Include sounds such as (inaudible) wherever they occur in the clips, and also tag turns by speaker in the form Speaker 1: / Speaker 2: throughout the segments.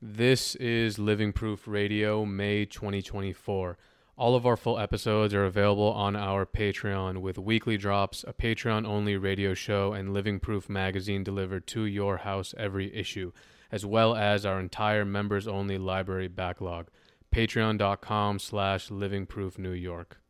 Speaker 1: This is Living Proof Radio, May 2024. All of our full episodes are available on our Patreon with weekly drops, a Patreon only radio show, and Living Proof magazine delivered to your house every issue, as well as our entire members only library backlog. Patreon.com slash Living Proof New York.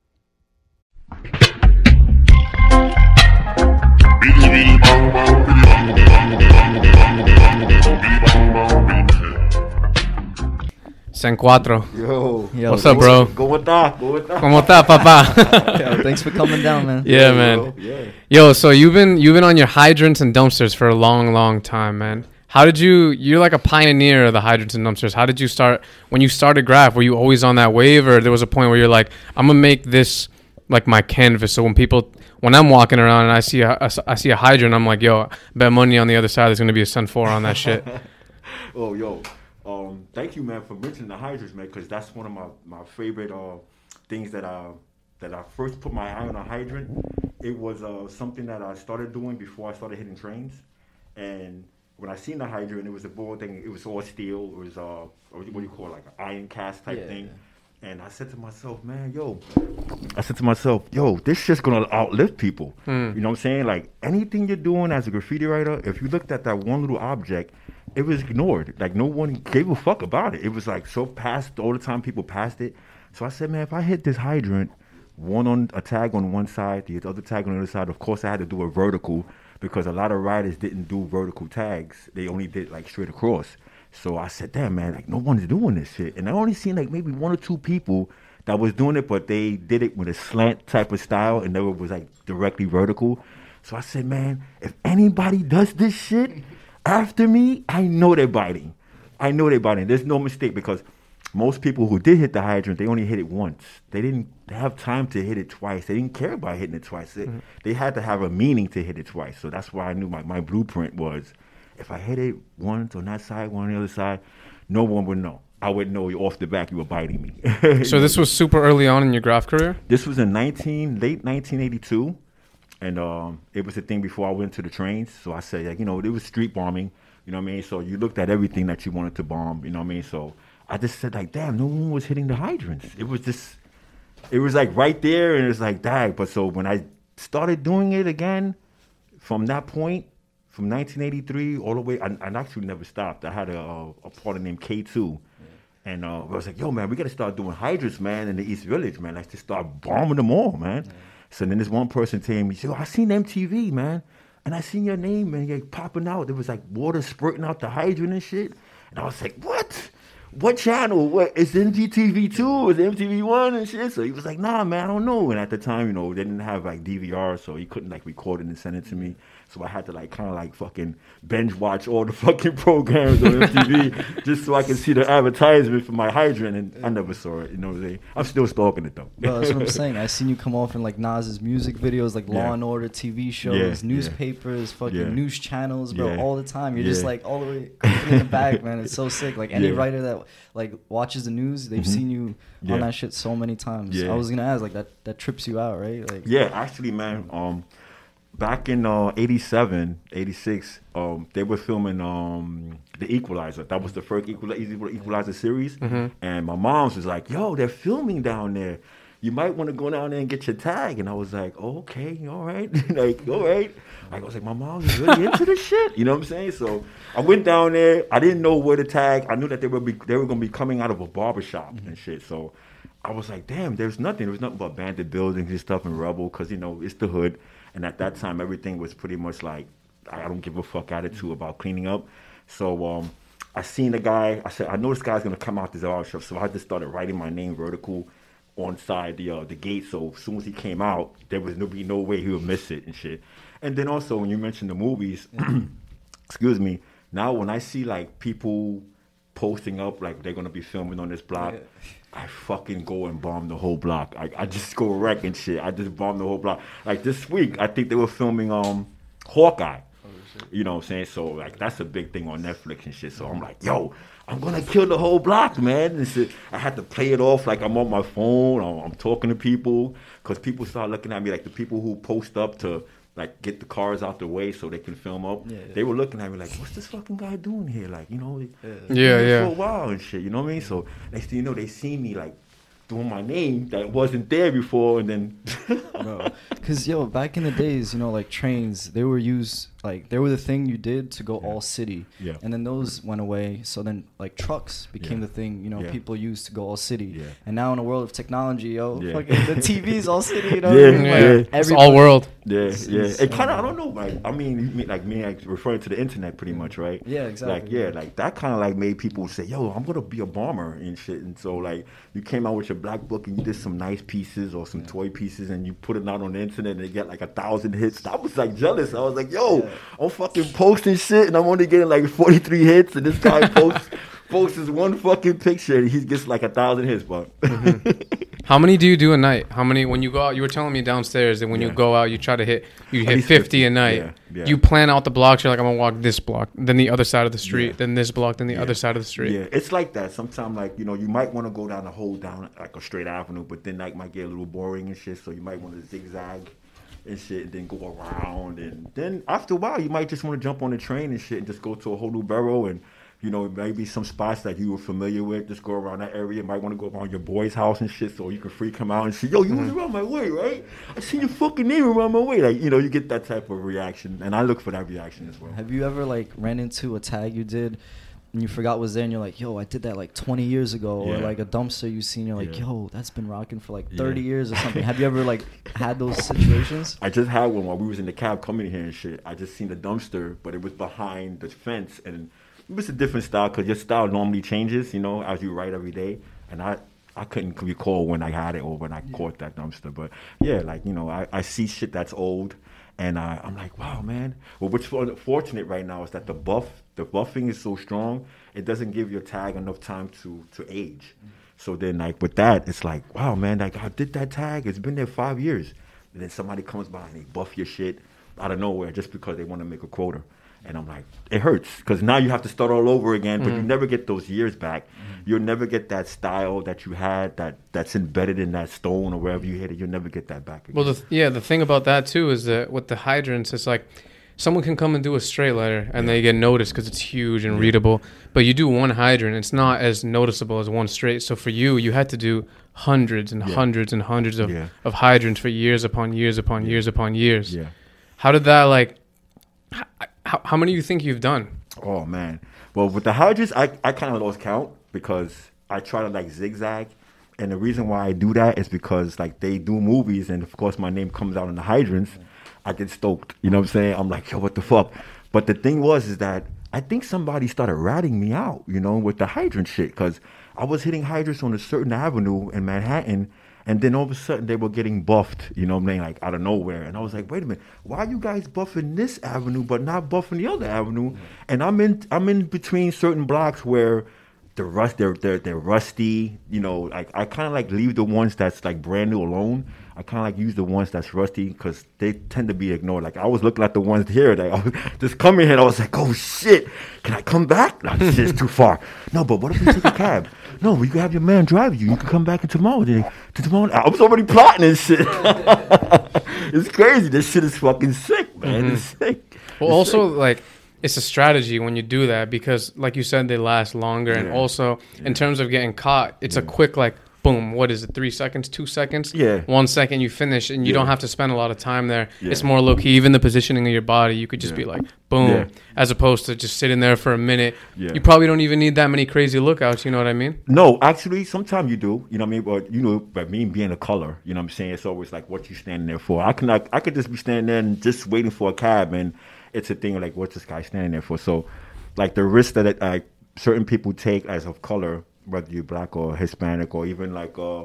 Speaker 1: Sen cuatro.
Speaker 2: Yo,
Speaker 3: Yo,
Speaker 1: What's up,
Speaker 3: thanks-
Speaker 1: bro?
Speaker 2: ¿Cómo está? ¿Cómo está?
Speaker 1: ¿Cómo está, papá? (laughs)
Speaker 3: Yo, thanks for coming down, man.
Speaker 1: yeah,
Speaker 2: bro,
Speaker 1: man.
Speaker 2: Yeah.
Speaker 1: Yo, so you've been you've been on your hydrants and dumpsters for a long, long time, man. How did you? You're like a pioneer of the hydrants and dumpsters. How did you start? When you started Graph, were you always on that wave, or there was a point where you're like, I'm gonna make this like my canvas. So when people, when I'm walking around and I see a, a I see a hydrant, I'm like, yo, bet money on the other side there's gonna be a Sen Four on that shit. (laughs)
Speaker 2: Oh, yo. Um, thank you, man, for mentioning the hydrants, man, because that's one of my, my favorite uh, things that I that I first put my eye on a hydrant. It was uh, something that I started doing before I started hitting trains, and when I seen the hydrant, it was a board thing. It was all steel. It was uh, what do you call it, like an iron cast type
Speaker 3: Yeah,
Speaker 2: thing. And I said to myself, man, yo, I said to myself, yo, this shit's gonna outlive people. Hmm. You know what I'm saying? Like anything you're doing as a graffiti writer, if you looked at that one little object, it was ignored. Like no one gave a fuck about it. It was like so past all the time people passed it. So I said, man, if I hit this hydrant, one on a tag on one side, the other tag on the other side, of course I had to do a vertical because a lot of riders didn't do vertical tags. They only did like straight across. So I said, damn man, like no one's doing this shit. And I only seen like maybe one or two people that was doing it, but they did it with a slant type of style and never was like directly vertical. So I said, man, if anybody does this shit after me, I know they're biting. I know they're biting. There's no mistake because most people who did hit the hydrant, they only hit it once. They didn't have time to hit it twice. They didn't care about hitting it twice. They, mm-hmm. they had to have a meaning to hit it twice. So that's why I knew my, my blueprint was if I hit it once on that side, one on the other side, no one would know. I would know off the back you were biting me. (laughs)
Speaker 1: so this was super early on in your Graph career.
Speaker 2: This was in 19 late 1982, and um, it was a thing before I went to the trains. So I said, like, you know, it was street bombing. You know what I mean? So you looked at everything that you wanted to bomb. You know what I mean? So I just said, like, damn, no one was hitting the hydrants. It was just, it was like right there, and it was like, dang. But so when I started doing it again, from that point, from 1983 all the way, I, I actually never stopped. I had a, a, a partner named K2. And uh, I was like, yo, man, we got to start doing hydrants, man, in the East Village, man. Let's just start bombing them all, man. So then this one person told me, yo, I seen MTV, man. And I seen your name, man, like popping out. There was like water spurting out the hydrant and shit. And I was like, what? What channel? What? It's MGTV 2? Is MTV 1 and shit? So he was like, nah, man, I don't know. And at the time, you know, they didn't have like DVR, so he couldn't like record it and send it to me. So I had to like kind of like fucking binge watch all the (laughs) fucking programs on MTV (laughs) just so I could see the advertisement for my hydrant. And I never saw it. You know what I'm saying? I'm still stalking it though.
Speaker 3: Bro, that's what I'm (laughs) saying. I seen you come off in like Nas's music videos, like Law
Speaker 2: Yeah.
Speaker 3: and Order TV shows,
Speaker 2: yeah.
Speaker 3: newspapers, fucking
Speaker 2: Yeah.
Speaker 3: news channels, bro, all the time. You're just like all the way in the back, man. It's so sick. Like any writer that like watches the news, they've
Speaker 2: Mhm.
Speaker 3: seen you on that shit so many times.
Speaker 2: Yeah.
Speaker 3: I was gonna ask, like that that trips you out, right? Like
Speaker 2: Yeah, actually, man. Um, back in uh, 87, 86, um, they were filming um, The Equalizer. That was the first Equalizer, Equalizer series. And my mom's was like, yo, they're filming down there. You might want to go down there and get your tag. And I was like, okay, all right. (laughs) like, all right. Like, I was like, my mom's really into this shit. You know what I'm saying? So I went down there. I didn't know where to tag. I knew that they were, be, they were going to be coming out of a barbershop and shit. So I was like, damn, there's nothing. There was nothing but abandoned buildings and stuff and rubble because, you know, it's the hood. And at that time, everything was pretty much like, I don't give a fuck attitude about cleaning up. So um, I seen the guy. I said, I know this guy's going to come out this auto shop. So I just started writing my name vertical on side the uh, the gate. So as soon as he came out, there was no be no way he would miss it and shit. And then also when you mentioned the movies, (clears throat) excuse me. Now when I see like people posting up like they're gonna be filming on this block,
Speaker 3: Yeah.
Speaker 2: I fucking go and bomb the whole block. I, I just go wreck and shit. I just bomb the whole block. Like this week, I think they were filming um Hawkeye. You know what I'm saying? So like that's a big thing on Netflix and shit. So I'm like, yo, I'm gonna kill the whole block, man. And shit. I had to play it off like I'm on my phone. I'm, I'm talking to people because people start looking at me like the people who post up to like get the cars out the way so they can film up.
Speaker 3: Yeah, yeah.
Speaker 2: They were looking at me like, "What's this fucking guy doing here?" Like, you know,
Speaker 1: Yeah, yeah.
Speaker 2: for a while and shit. You know what I mean? So next thing you know, they see me like doing my name that wasn't there before, and then (laughs)
Speaker 3: bro. Cause yo, back in the days, you know, like trains, they were used like they were the thing you did to go
Speaker 2: Yeah.
Speaker 3: all city.
Speaker 2: Yeah.
Speaker 3: And then those went away. So then like trucks became
Speaker 2: Yeah.
Speaker 3: the thing, you know,
Speaker 2: Yeah.
Speaker 3: people used to go all city.
Speaker 2: Yeah.
Speaker 3: And now in a world of technology, yo,
Speaker 2: Yeah.
Speaker 3: fucking the TV's all city, you know.
Speaker 2: Yeah,
Speaker 3: I mean? Like,
Speaker 2: yeah.
Speaker 1: It's all world.
Speaker 2: Yeah,
Speaker 3: It's
Speaker 2: yeah. It kind of, I don't know, like, I mean, you mean like me, like referring to the internet, pretty much, right?
Speaker 3: Yeah, exactly.
Speaker 2: Like, yeah, like that kind of like made people say, "Yo, I'm gonna be a bomber and shit." And so, like, you came out with your black book and you did some nice pieces or some toy pieces, and you put it out on the internet and they get like a thousand hits. I was like jealous. I was like, "Yo,
Speaker 3: Yeah.
Speaker 2: I'm fucking posting shit and I'm only getting like 43 hits, and this guy (laughs) posts." Posts one fucking picture and he gets like a thousand hits, but (laughs)
Speaker 1: How many do you do a night? How many when you go out? You were telling me downstairs that when you go out, you try to hit you hit 50,
Speaker 2: 50,
Speaker 1: a night.
Speaker 2: yeah, yeah.
Speaker 1: You plan out the blocks. You're like, I'm gonna walk this block, then the other side of the street,
Speaker 2: Yeah.
Speaker 1: then this block, then the
Speaker 2: Yeah.
Speaker 1: other side of the street.
Speaker 2: Yeah, it's like that. Sometimes, like you know, you might want to go down the whole down like a straight avenue, but then like might get a little boring and shit. So you might want to zigzag and shit, and then go around, and then after a while, you might just want to jump on the train and shit, and just go to a whole new borough and. You know, maybe some spots that you were familiar with, just go around that area. Might want to go around your boy's house and shit, so you can freak him out and say, "Yo, you was mm-hmm. around my way, right? I seen your fucking name around my way." Like, you know, you get that type of reaction, and I look for that reaction as well.
Speaker 3: Have you ever like ran into a tag you did and you forgot was there and you're like, yo, I did that like 20 years ago, or like a dumpster you seen, you're like,
Speaker 2: Yeah.
Speaker 3: yo, that's been rocking for like
Speaker 2: Yeah.
Speaker 3: 30 years or something. Have you ever like (laughs) had those situations?
Speaker 2: I just had one while we was in the cab coming here and shit. I just seen the dumpster, but it was behind the fence, and it was a different style because your style normally changes, you know, as you write every day. And I, I couldn't recall when I had it or when I caught that dumpster, but yeah, like you know, I, I see shit that's old, and I, I'm like, wow, man. Well, what's for- fortunate right now is that the buff, the buffing is so strong, it doesn't give your tag enough time to to age. Mm. So then, like with that, it's like, wow, man, like I did that tag. It's been there five years, and then somebody comes by and they buff your shit out of nowhere just because they want to make a quota. And I'm like, it hurts because now you have to start all over again, but you mm. never get those years back. Mm. You'll never get that style that you had that that's embedded in that stone or wherever you hit it. You'll never get that back again.
Speaker 1: Well, the yeah, the thing about that too is that with the hydrants, it's like someone can come and do a straight letter and they get noticed because it's huge and readable. But you do one hydrant, it's not as noticeable as one straight. So for you, you had to do hundreds and
Speaker 2: Yeah.
Speaker 1: hundreds and hundreds of,
Speaker 2: Yeah.
Speaker 1: of hydrants for years upon years upon years upon years.
Speaker 2: yeah.
Speaker 1: How did that like? How, how many do you think you've done?
Speaker 2: Oh man. Well, with the hydrants, I, I kind of lost count because I try to like zigzag, and the reason why I do that is because like they do movies, and of course my name comes out in the hydrants. I get stoked. You know what I'm saying? I'm like, yo, what the fuck? But the thing was is that I think somebody started ratting me out, you know, with the hydrant shit, because I was hitting hydrants on a certain avenue in Manhattan. And then all of a sudden they were getting buffed, you know what I mean, like out of nowhere. And I was like, wait a minute, why are you guys buffing this avenue but not buffing the other avenue? Mm-hmm. And I'm in I'm in between certain blocks where the rust they're they're they're rusty, you know, like I kinda like leave the ones that's like brand new alone. I kind of like use the ones that's rusty because they tend to be ignored. Like I was looking at the ones here that I was (laughs) just coming here. I was like, oh shit, can I come back? No, this is too far. No, but what if we take a cab? (laughs) No, we can have your man drive you. You can come back in tomorrow. Then to tomorrow. I was already plotting this shit. (laughs) it's crazy. This shit is fucking sick, man. It's mm-hmm. sick.
Speaker 1: Well,
Speaker 2: It's
Speaker 1: also
Speaker 2: sick.
Speaker 1: like it's a strategy when you do that because, like you said, they last longer, and
Speaker 2: Yeah.
Speaker 1: also in terms of getting caught, it's a quick like. What is it? Three seconds? Two seconds?
Speaker 2: Yeah.
Speaker 1: One second you finish, and you
Speaker 2: Yeah.
Speaker 1: don't have to spend a lot of time there.
Speaker 2: Yeah.
Speaker 1: It's more low key. Even the positioning of your body, you could just be like boom, as opposed to just sitting there for a minute.
Speaker 2: Yeah.
Speaker 1: You probably don't even need that many crazy lookouts. You know what I mean?
Speaker 2: No, actually, sometimes you do. You know what I mean? But you know, but me being a color, you know what I'm saying? It's always like what you standing there for. I can like I could just be standing there and just waiting for a cab, and it's a thing like what's this guy standing there for? So, like the risk that it, like certain people take as of color, whether you're black or Hispanic or even like uh,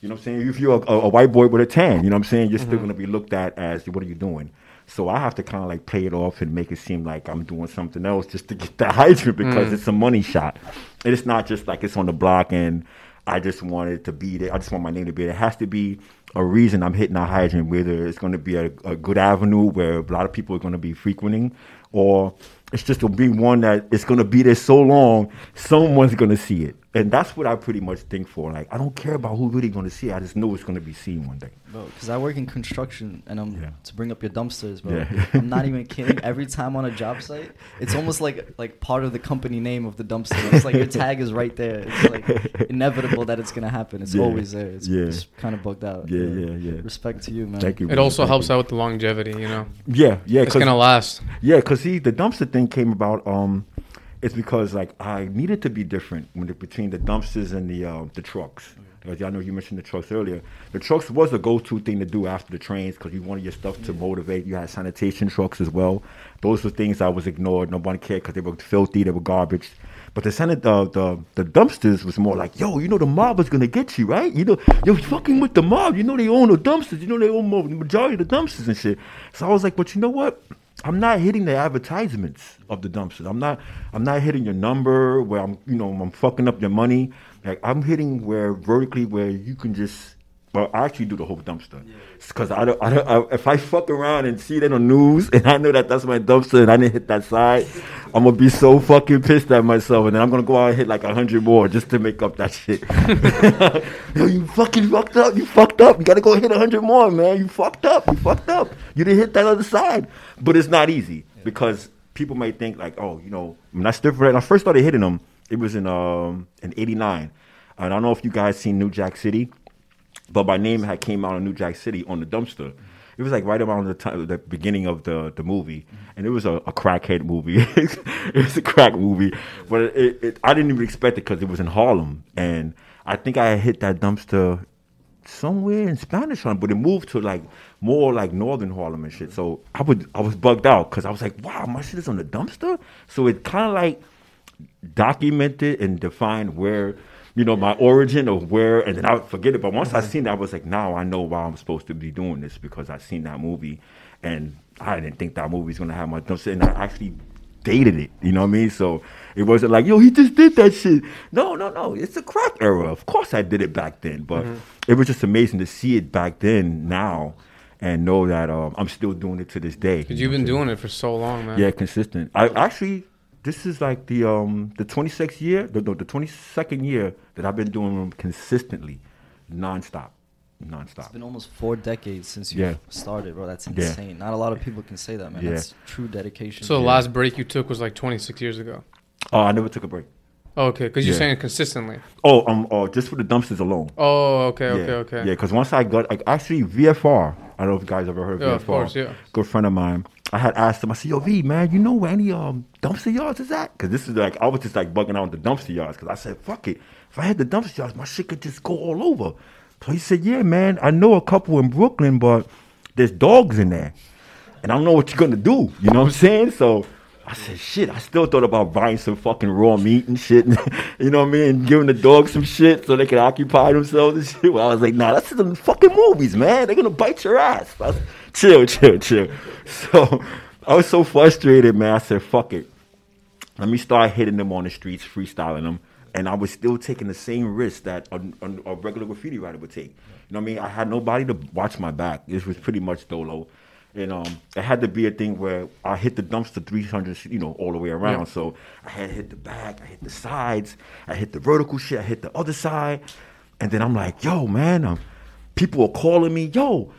Speaker 2: you know what I'm saying? If you're a, a white boy with a tan, you know what I'm saying? You're still gonna be looked at as what are you doing? So I have to kind of like play it off and make it seem like I'm doing something else just to get (laughs) the hydrant because it's a money shot. And it's not just like it's on the block and I just want it to be there. I just want my name to be there. It has to be a reason I'm hitting a hydrant, whether it's going to be a, a good avenue where a lot of people are going to be frequenting, or it's just to be one that it's going to be there so long, someone's going to see it. And that's what I pretty much think for. Like, I don't care about who really going to see. it. I just know it's going to be seen one day.
Speaker 3: Bro, because I work in construction, and I'm
Speaker 2: Yeah.
Speaker 3: to bring up your dumpsters, bro.
Speaker 2: Yeah. (laughs)
Speaker 3: I'm not even kidding. Every time on a job site, it's almost like like part of the company name of the dumpster. It's like your tag is right there. It's like (laughs) inevitable that it's gonna happen. It's
Speaker 2: Yeah.
Speaker 3: always there. It's,
Speaker 2: Yeah.
Speaker 3: it's kind of bugged out.
Speaker 2: Yeah, yeah, yeah.
Speaker 3: Respect to you, man.
Speaker 2: Thank you.
Speaker 1: It also
Speaker 2: Thank
Speaker 1: helps
Speaker 2: you.
Speaker 1: out with the longevity, you know.
Speaker 2: Yeah, yeah.
Speaker 1: It's gonna last.
Speaker 2: Yeah, because see, the dumpster thing came about. Um, it's because like I needed to be different when the, between the dumpsters and the uh, the trucks. Because I know you mentioned the trucks earlier. The trucks was a go-to thing to do after the trains because you wanted your stuff to motivate. You had sanitation trucks as well. Those were things I was ignored. Nobody cared because they were filthy. They were garbage. But the sanit- the, the the dumpsters was more like, yo, you know the mob is gonna get you, right? You know, you're fucking with the mob. You know they own the dumpsters. You know they own the majority of the dumpsters and shit. So I was like, but you know what? I'm not hitting the advertisements of the dumpsters. I'm not. I'm not hitting your number where I'm. You know, I'm fucking up your money. Like I'm hitting where vertically where you can just. Well, I actually do the whole dumpster because I don't. I don't I, if I fuck around and see that on news (laughs) and I know that that's my dumpster and I didn't hit that side, (laughs) I'm gonna be so fucking pissed at myself and then I'm gonna go out and hit like a hundred more just to make up that shit. (laughs) Yo, you fucking fucked up. You fucked up. You gotta go hit a hundred more, man. You fucked up. You fucked up. You didn't hit that other side. But it's not easy because people may think like, oh, you know, when I it, when I first started hitting them, it was in um in '89, and I don't know if you guys seen New Jack City, but my name had came out in New Jack City on the dumpster. It was like right around the time, the beginning of the the movie, and it was a, a crackhead movie. (laughs) it was a crack movie, but it, it, I didn't even expect it because it was in Harlem, and I think I hit that dumpster somewhere in Spanish Harlem, but it moved to like more like northern Harlem and shit. So I would I was bugged out because I was like, wow, my shit is on the dumpster. So it kind of like documented and defined where you know my origin of where, and then I would forget it. But once I seen that, I was like, now I know why I'm supposed to be doing this because I seen that movie, and I didn't think that movie was gonna have my dumpster, and I actually dated it. You know what I mean? So it wasn't like, yo, he just did that shit. No, no, no. It's a crack era. Of course I did it back then, but it was just amazing to see it back then now and know that um, I'm still doing it to this day.
Speaker 1: Because you've been doing it for so long, man.
Speaker 2: Yeah, consistent. I actually this is like the um the 26th year, the, the 22nd year that I've been doing them consistently, nonstop, nonstop.
Speaker 3: It's been almost four decades since you
Speaker 2: Yeah.
Speaker 3: started, bro. That's
Speaker 2: Yeah.
Speaker 3: insane. Not a lot of people can say that, man.
Speaker 2: Yeah.
Speaker 3: That's true dedication.
Speaker 1: So the
Speaker 2: Yeah.
Speaker 1: last break you took was like 26 years ago.
Speaker 2: Oh, I never took a break.
Speaker 1: Oh, okay, because you're
Speaker 2: Yeah.
Speaker 1: saying consistently.
Speaker 2: Oh, um, oh, just for the dumpsters alone.
Speaker 1: Oh, okay, okay, okay.
Speaker 2: Yeah, because once I got like actually VFR. I don't know if you guys ever heard of
Speaker 1: Yeah,
Speaker 2: VFR.
Speaker 1: of course, yeah.
Speaker 2: Good friend of mine. I had asked him. I said, "Yo, V, man, you know where any um dumpster yards is at? Because this is like I was just like bugging out the dumpster yards. Because I said, fuck it, if I had the dumpster yards, my shit could just go all over. So he said, yeah, man, I know a couple in Brooklyn, but there's dogs in there, and I don't know what you're gonna do. You know what I'm saying? So. I said, shit, I still thought about buying some fucking raw meat and shit. (laughs) you know what I mean? And giving the dogs some shit so they can occupy themselves and shit. Well, I was like, nah, that's the fucking movies, man. They're going to bite your ass. Chill, chill, chill. So I was so frustrated, man. I said, fuck it. Let me start hitting them on the streets, freestyling them. And I was still taking the same risk that a, a, a regular graffiti writer would take. You know what I mean? I had nobody to watch my back. This was pretty much dolo. And um, it had to be a thing where I hit the dumpster 300, you know, all the way around.
Speaker 1: Yeah.
Speaker 2: So I had hit the back, I hit the sides, I hit the vertical shit, I hit the other side. And then I'm like, yo, man, um, people are calling me, yo,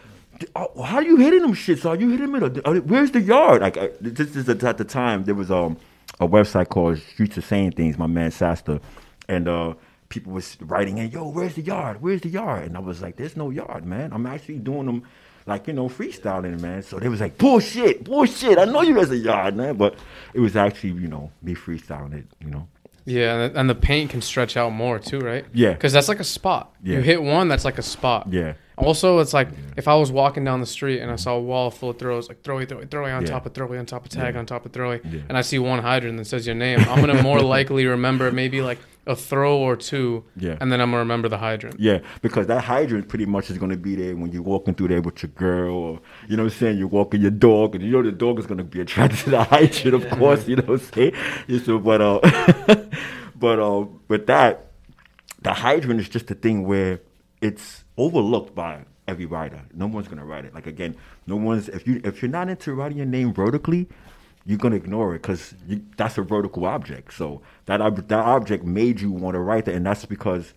Speaker 2: uh, how you hitting them shits? Are you hitting them? Where's the yard? Like, uh, this is at the time, there was um, a website called Streets Are Saying Things, my man Sasta. And uh, people was writing in, yo, where's the yard? Where's the yard? And I was like, there's no yard, man. I'm actually doing them like, you know, freestyling, man. So they was like, bullshit, bullshit. I know you there's a yard, man. But it was actually, you know, me freestyling it, you know.
Speaker 1: Yeah, and the, paint can stretch out more too, right?
Speaker 2: Yeah.
Speaker 1: Because that's like a spot.
Speaker 2: Yeah.
Speaker 1: You hit one, that's like a spot.
Speaker 2: Yeah.
Speaker 1: Also, it's like if I was walking down the street and I saw a wall full of throws, like throwy, throwy, throwy on
Speaker 2: Yeah.
Speaker 1: top of throwy on top of tag
Speaker 2: Yeah.
Speaker 1: on top of throwy,
Speaker 2: Yeah.
Speaker 1: and I see one hydrant that says your name, I'm gonna more (laughs) likely remember maybe like a throw or two,
Speaker 2: Yeah.
Speaker 1: and then I'm gonna remember the hydrant.
Speaker 2: Yeah, because that hydrant pretty much is to be there when you're walking through there with your girl, or you know what I'm saying. You're walking your dog, and you know the dog is to be attracted to the hydrant, of course. You know what I'm saying. Yeah, so, but uh, (laughs) but uh, with that, the hydrant is just a thing where it's overlooked by every writer. No one's to write it. Like again, no one's if you if you're not into writing your name vertically. You're gonna ignore it because that's a vertical object. So that ob- that object made you want to write that, and that's because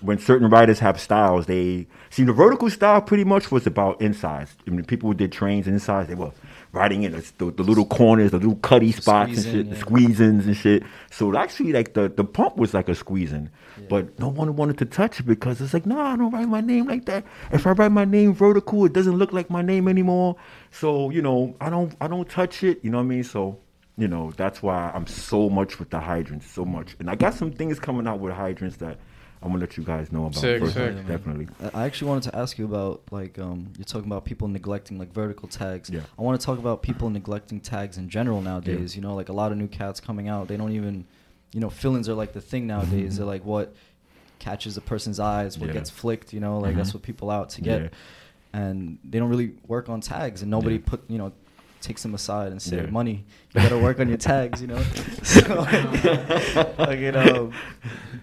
Speaker 2: when certain writers have styles, they see the vertical style pretty much was about insides. I mean, people did trains and insides, they were writing in the, the, the little corners, the little cutty spots
Speaker 3: Squeeze
Speaker 2: and shit,
Speaker 3: yeah.
Speaker 2: squeeze-ins and shit. So actually, like the the pump was like a squeezing, but no one wanted to touch it because it's like, no, I don't write my name like that. If I write my name vertical, it doesn't look like my name anymore. So you know, I don't I don't touch it. You know what I mean? So. You know, that's why I'm so much with the hydrants, so much. And I got some things coming out with hydrants that I'm gonna let you guys know about
Speaker 1: Sick,
Speaker 2: first,
Speaker 1: sick.
Speaker 2: definitely.
Speaker 3: I- I actually wanted to ask you about like um, you're talking about people neglecting like vertical tags.
Speaker 2: Yeah.
Speaker 3: I want to talk about people neglecting tags in general nowadays. Yeah. You know, like a lot of new cats coming out, they don't even, you know, fillings are like the thing nowadays. They're like what catches a person's eyes, what
Speaker 2: Yeah.
Speaker 3: gets flicked. You know, like that's
Speaker 2: Mhm.
Speaker 3: what people out to get,
Speaker 2: Yeah.
Speaker 3: and they don't really work on tags, and nobody
Speaker 2: Yeah.
Speaker 3: put you know takes them aside and say,
Speaker 2: Yeah.
Speaker 3: money, you gotta work on your tags. You know, (laughs) so (laughs) like you know,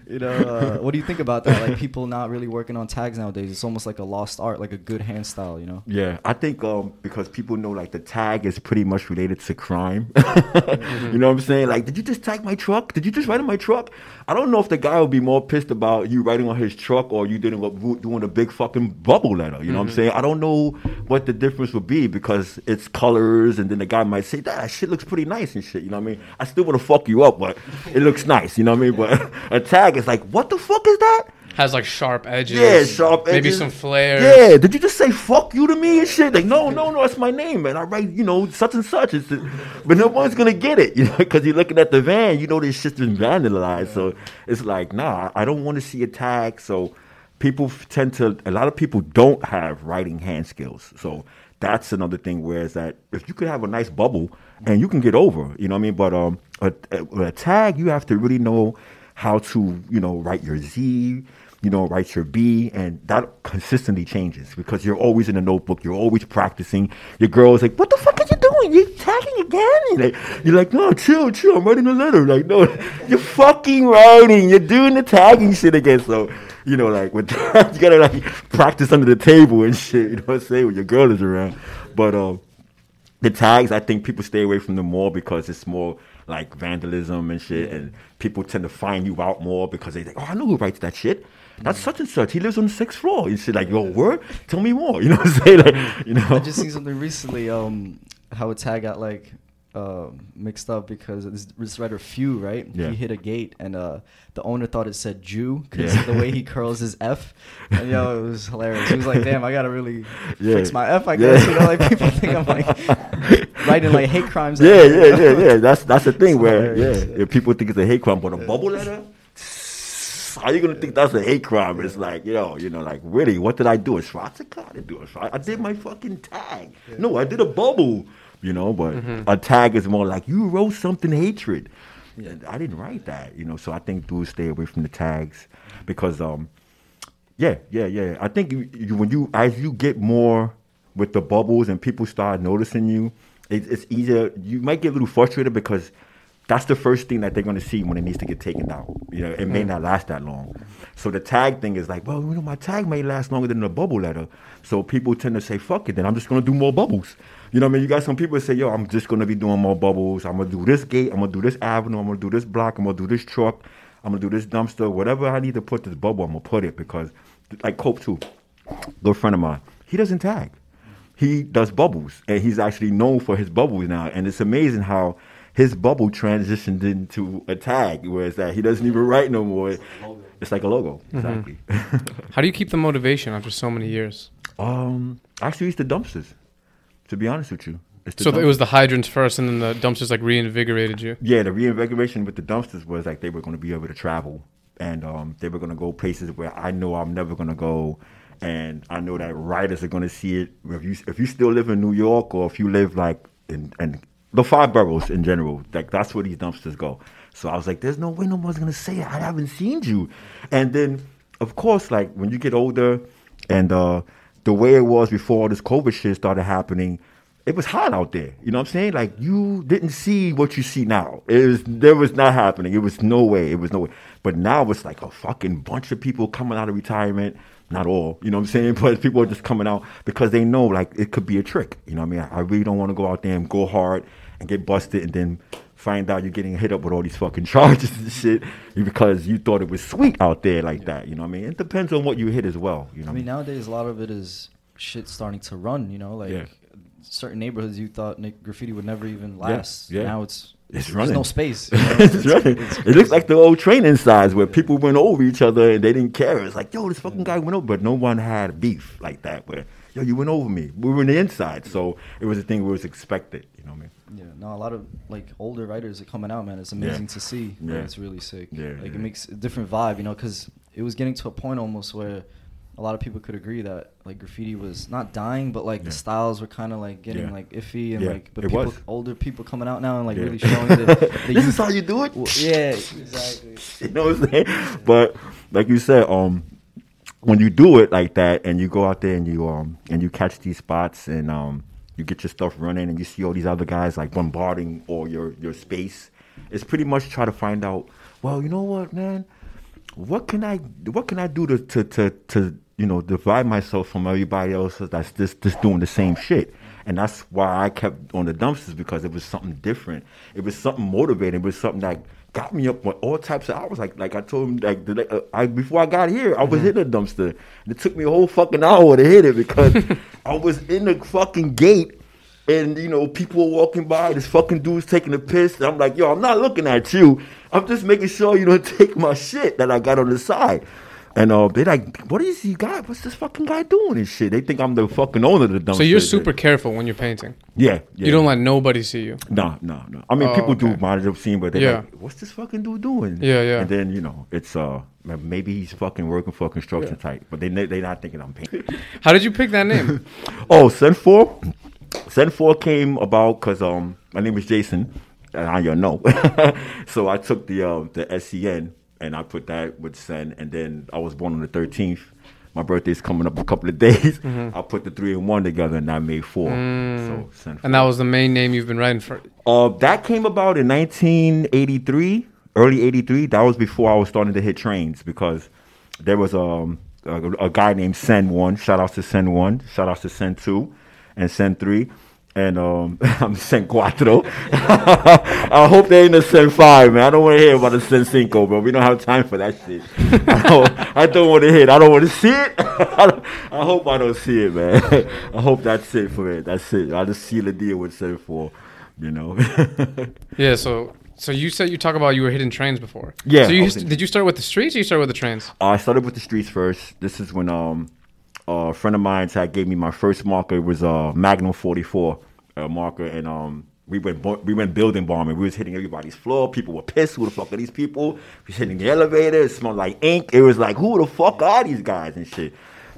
Speaker 3: you know, uh, what do you think about that? Like people not really working on tags nowadays. It's almost like a lost art, like a good hand style. You know.
Speaker 2: Yeah, I think um, because people know like the tag is pretty much related to crime. (laughs)
Speaker 3: Mm-hmm.
Speaker 2: You know what I'm saying? Like, did you just tag my truck? Did you just write on my truck? I don't know if the guy would be more pissed about you writing on his truck or you doing a, doing a big fucking bubble letter. You know what I'm saying? I don't know what the difference would be because it's colors, and then the guy might say that shit looks pretty nice and shit. You know what I mean? I still want to fuck you up, but it looks nice. You know what I mean? But (laughs) a tag is like, what the fuck is that?
Speaker 1: Has like sharp edges.
Speaker 2: Yeah, sharp edges.
Speaker 1: Maybe some flares.
Speaker 2: Yeah, did you just say fuck you to me and shit? Like, no, no, no, that's my name, man. I write, you know, such and such. It's, but no one's gonna get it, (laughs) you know, because you're looking at the van. You know, this shit's been vandalized. So it's like, nah, I don't want to see a tag. So people tend to. A lot of people don't have writing hand skills. So that's another thing. Whereas that if you could have a nice bubble and you can get over, you know what I mean. But um, a, a, a tag, you have to really know how to, you know, write your Z you know, write your B, and that consistently changes because you're always in a notebook, you're always practicing. Your girl's like, "What the fuck are you doing? You tagging again?" You're like, you're like, "No, chill, chill. I'm writing a letter." Like, no, (laughs) you're fucking writing. You're doing the tagging shit again. So, you know, like with (laughs) that, you gotta like practice under the table and shit. You know what I'm saying? When your girl is around, but um the tags, I think people stay away from them more because it's more like vandalism and shit, and people tend to find you out more because they think, oh, I know who writes that shit. That's such and such. He lives on the sixth floor. You shit like, yo, word? Tell me more. (laughs) You know what I'm saying? Like, you know.
Speaker 3: I just seen something recently. Um, how a tag got like uh, mixed up because this, this writer Few, right?
Speaker 2: Yeah.
Speaker 3: He hit a gate and uh, the owner thought it said Jew because
Speaker 2: Yeah.
Speaker 3: the way he curls his F. (laughs) And yo, it was hilarious. He was like, "Damn, I gotta really
Speaker 2: Yeah.
Speaker 3: fix my F." I guess you know, like people think I'm like (laughs) writing like hate crimes.
Speaker 2: yeah, yeah,
Speaker 3: you
Speaker 2: yeah,
Speaker 3: know?
Speaker 2: yeah. That's that's the thing
Speaker 3: It's
Speaker 2: where yeah, if people think it's a hate crime, but a bubble letter. How you gonna think that's a hate crime? It's like you know, you know, like really, what did I do? A swastika? I didn't do a swastika. I did my fucking tag. No, I did a bubble. You know, but a tag is more like you wrote something hatred. I didn't write that. You know, so I think dudes stay away from the tags because um, yeah, yeah, yeah. I think you, you, when you as you get more with the bubbles and people start noticing you, it, it's easier. You might get a little frustrated because that's the first thing that they're going to see when it needs to get taken out. You know, it may not last that long. So the tag thing is like, well, you know, my tag may last longer than the bubble letter. So people tend to say, fuck it, then I'm just going to do more bubbles. You know what I mean? You got some people that say, yo, I'm just going to be doing more bubbles. I'm going to do this gate. I'm going to do this avenue. I'm going to do this block. I'm going to do this truck. I'm going to do this dumpster. Whatever I need to put this bubble, I'm going to put it because, like Cope2, good friend of mine, he doesn't tag he does bubbles and he's actually known for his bubbles now and it's amazing how his bubble transitioned into a tag whereas that he doesn't even write no more it's like a logo exactly
Speaker 1: How do you keep the motivation after so many years?
Speaker 2: um I actually it's the dumpsters to be honest with you
Speaker 1: So it was the hydrants first, and then the dumpsters like reinvigorated you.
Speaker 2: yeah the reinvigoration with the dumpsters was like they were going to be able to travel. And um, they were going to go places where i know i'm never going to go. And i know that writers are going to see it. If you if you still live in new york or if you live like in, in the five boroughs in general like that's where these dumpsters go. So i was like there's no way no one's going to say it. i haven't seen you. And then of course like when you get older and uh, the way it was before all this covid shit started happening it was hot out there. You know what I'm saying? Like you didn't see what you see now. It was there was not happening. It was no way. It was no way. But now it's like a fucking bunch of people coming out of retirement. Not all, you know what I'm saying? (laughs) But people are just coming out because they know like it could be a trick. You know what I mean? I really don't want to go out there and go hard and get busted, and then find out you're getting hit up with all these fucking (laughs) charges and shit because you thought it was sweet out there like that. You know what I mean? It depends on what you hit as well. You know.
Speaker 3: I mean, nowadays a lot of it is shit starting to run. You know, like
Speaker 2: Yeah.
Speaker 3: certain neighborhoods you thought graffiti would never even last.
Speaker 2: yeah.
Speaker 3: Now it's
Speaker 2: It's
Speaker 3: there's
Speaker 2: running.
Speaker 3: no space. (laughs) you know?
Speaker 2: it's
Speaker 3: It's-
Speaker 2: running.
Speaker 3: it's
Speaker 2: It looks like the old training sides where people went over each other and they didn't care. It's like, yo, this fucking guy went over, but no one had beef like that. Where, yo, you went over me. We were on the inside, so it was a thing we was expected. You know what I mean?
Speaker 3: Yeah, no, a lot of like older writers are coming out, man. It's amazing to see.
Speaker 2: Yeah.
Speaker 3: Yeah, it's really sick.
Speaker 2: Yeah,
Speaker 3: like
Speaker 2: yeah.
Speaker 3: it makes a different vibe, you know, because it was getting to a point almost where a lot of people could agree that like graffiti was not dying, but like
Speaker 2: Yeah.
Speaker 3: the styles were kind of like getting
Speaker 2: Yeah.
Speaker 3: like iffy and
Speaker 2: Yeah,
Speaker 3: like, but
Speaker 2: it
Speaker 3: people,
Speaker 2: was.
Speaker 3: older people coming out now and like
Speaker 2: Yeah.
Speaker 3: really showing the, (laughs) the
Speaker 2: this is how you do it.
Speaker 3: Well, yeah, exactly. (laughs)
Speaker 2: you know what I'm saying? But like you said, um, when you do it like that and you go out there and you um and you catch these spots and um you get your stuff running and you see all these other guys like bombarding all your your space, it's pretty much try to find out. Well, you know what, man? What can I what can I do to to to, to you know divide myself from everybody else that's just just doing the same shit? And that's why I kept on the dumpsters because it was something different. It was something motivating. It was something that got me up with all types of hours. Like like I told him like the, uh, I before I got here, I was in a dumpster. And it took me a whole fucking hour to hit it because (laughs) I was in the fucking gate. And you know, people were walking by. This fucking dude's taking a piss. And I'm like, yo, I'm not looking at you. I'm just making sure you don't (laughs) take my shit that I got on the side. And uh, they like, what is he guy? What's this fucking guy doing and shit? They think I'm the fucking owner of the dumpster.
Speaker 1: So you're super careful when you're painting.
Speaker 2: Yeah, yeah.
Speaker 1: You don't let nobody see you.
Speaker 2: No, no, no. I mean,
Speaker 1: Oh,
Speaker 2: people
Speaker 1: okay.
Speaker 2: do monitor scene, but they're
Speaker 1: Yeah.
Speaker 2: like, "What's this fucking dude doing?"
Speaker 1: Yeah, yeah.
Speaker 2: And then you know, it's uh, maybe he's fucking working for a construction type, but they they not thinking I'm painting. (laughs)
Speaker 1: How did you pick that name? (laughs)
Speaker 2: oh, Sen Four, Sen Four came about because um, my name is Jason, and I don't know, (laughs) so I took the uh, the SCN and I put that with Sen, and then I was born on the 13th. My birthday's coming up a couple of (laughs) days.
Speaker 1: Mm-hmm.
Speaker 2: I put the three and one together, and I made four. So Sen
Speaker 1: Mm. and that was the main name you've been writing for.
Speaker 2: Uh, that came about in 1983, early 83. That was before I was starting to hit trains because there was um, a, a guy named Sen One. Shout out to Sen One. Shout out to Sen Two and Sen Three. And um, (laughs) I'm Sen Cuatro. (laughs) I hope they ain't a Sen Five, man. I don't want to hear about a Sen Cinco, bro. We don't have time for that shit. (laughs) I don't, I don't want to hear. it. I don't want to see it. I, I hope I don't see it, man. I hope that's it for it. That's it. I'll just seal the deal with Sen Four. You know.
Speaker 1: Yeah. So so you said you talk about you were hitting trains before.
Speaker 2: Yeah,
Speaker 1: So you did you start with the streets or you started with the trains?
Speaker 2: I started with the streets first. This is when um a friend of mine had gave me my first marker. It was a Magnum 44 uh, marker, and um we went we went building bombing. We was hitting everybody's floor. People were pissed. Who the fuck are these people? We was hitting the elevator. It smelled like ink. It was like who the fuck are these guys and shit.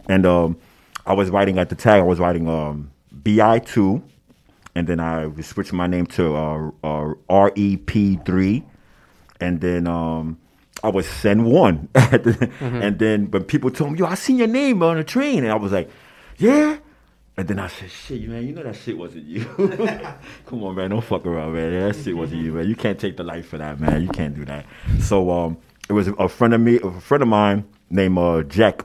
Speaker 2: And um I was writing at the tag. I was writing um BI two. And then I was switching my name to uh, uh, REP3 and then um, I was send one, (laughs) and then when people told me, "Yo, I seen your name on the train," and I was like, "Yeah," and then I said, "Shit, man, you know that shit wasn't you. (laughs) Come on, man, don't fuck around, man. That shit wasn't you, man. You can't take the life for that, man. You can't do that." So um, it was a friend of me, a friend of mine named uh, Jack,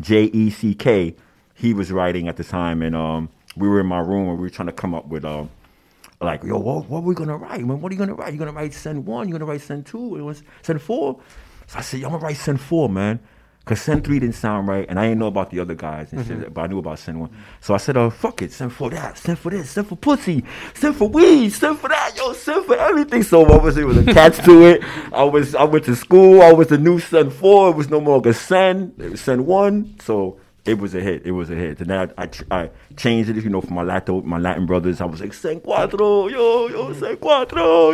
Speaker 2: J E C K. He was writing at the time, and um, we were in my room and we were trying to come up with um like, yo, what, what are we gonna write, man? What are you gonna write? You're gonna write send one? you're gonna write send two? It was send four. So I said, yo, I'm gonna write send four, man. Cause send three didn't sound right, and I didn't know about the other guys and shit, mm-hmm. but I knew about send one. So I said, oh fuck it, send for that, send for this, send for pussy, send for weed, send for that, yo, send for everything. So obviously it was attached to it. I was I went to school, I was the new send four, it was no more a send, it was send one. So it was a hit. It was a hit. And then I, I, I changed it, you know, for my Latin, my Latin brothers. I was like, San Cuatro, yo, yo, San Cuatro.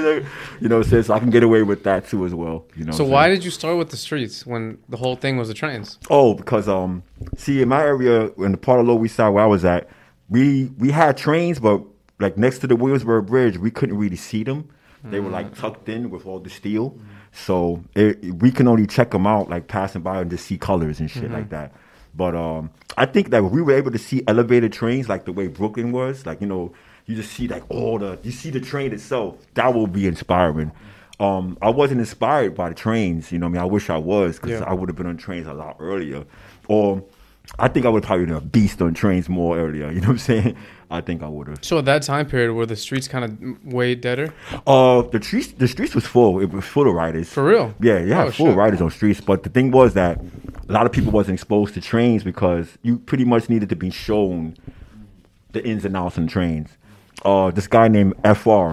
Speaker 2: You know what I'm? So I can get away with that too as well. You know
Speaker 1: So why
Speaker 2: saying?
Speaker 1: did you start with the streets when the whole thing was the trains?
Speaker 2: Oh, because um, see, in my area, in the part of Lower East Side where I was at, we we had trains, but like next to the Williamsburg Bridge, we couldn't really see them. They were like tucked in with all the steel, so it, we can only check them out like passing by and just see colors and shit like that. But um, I think that if we were able to see elevated trains like the way Brooklyn was, like you know, you just see like all the you see the train itself. That will be inspiring. Um, I wasn't inspired by the trains, you know. what I mean, I wish I was because
Speaker 1: Yeah.
Speaker 2: I would have been on trains a lot earlier. Or I think I would probably been a beast on trains more earlier. (laughs) You know what I'm saying? I think I would have.
Speaker 1: So at that time period, were the streets kind of way deader?
Speaker 2: Uh, the streets, the streets was full. It was full of riders.
Speaker 1: For real?
Speaker 2: Yeah, yeah,
Speaker 1: Oh,
Speaker 2: full of
Speaker 1: shit.
Speaker 2: riders on streets. But the thing was that a lot of people wasn't exposed to trains because you pretty much needed to be shown the ins and outs on trains. Uh, this guy named Fr,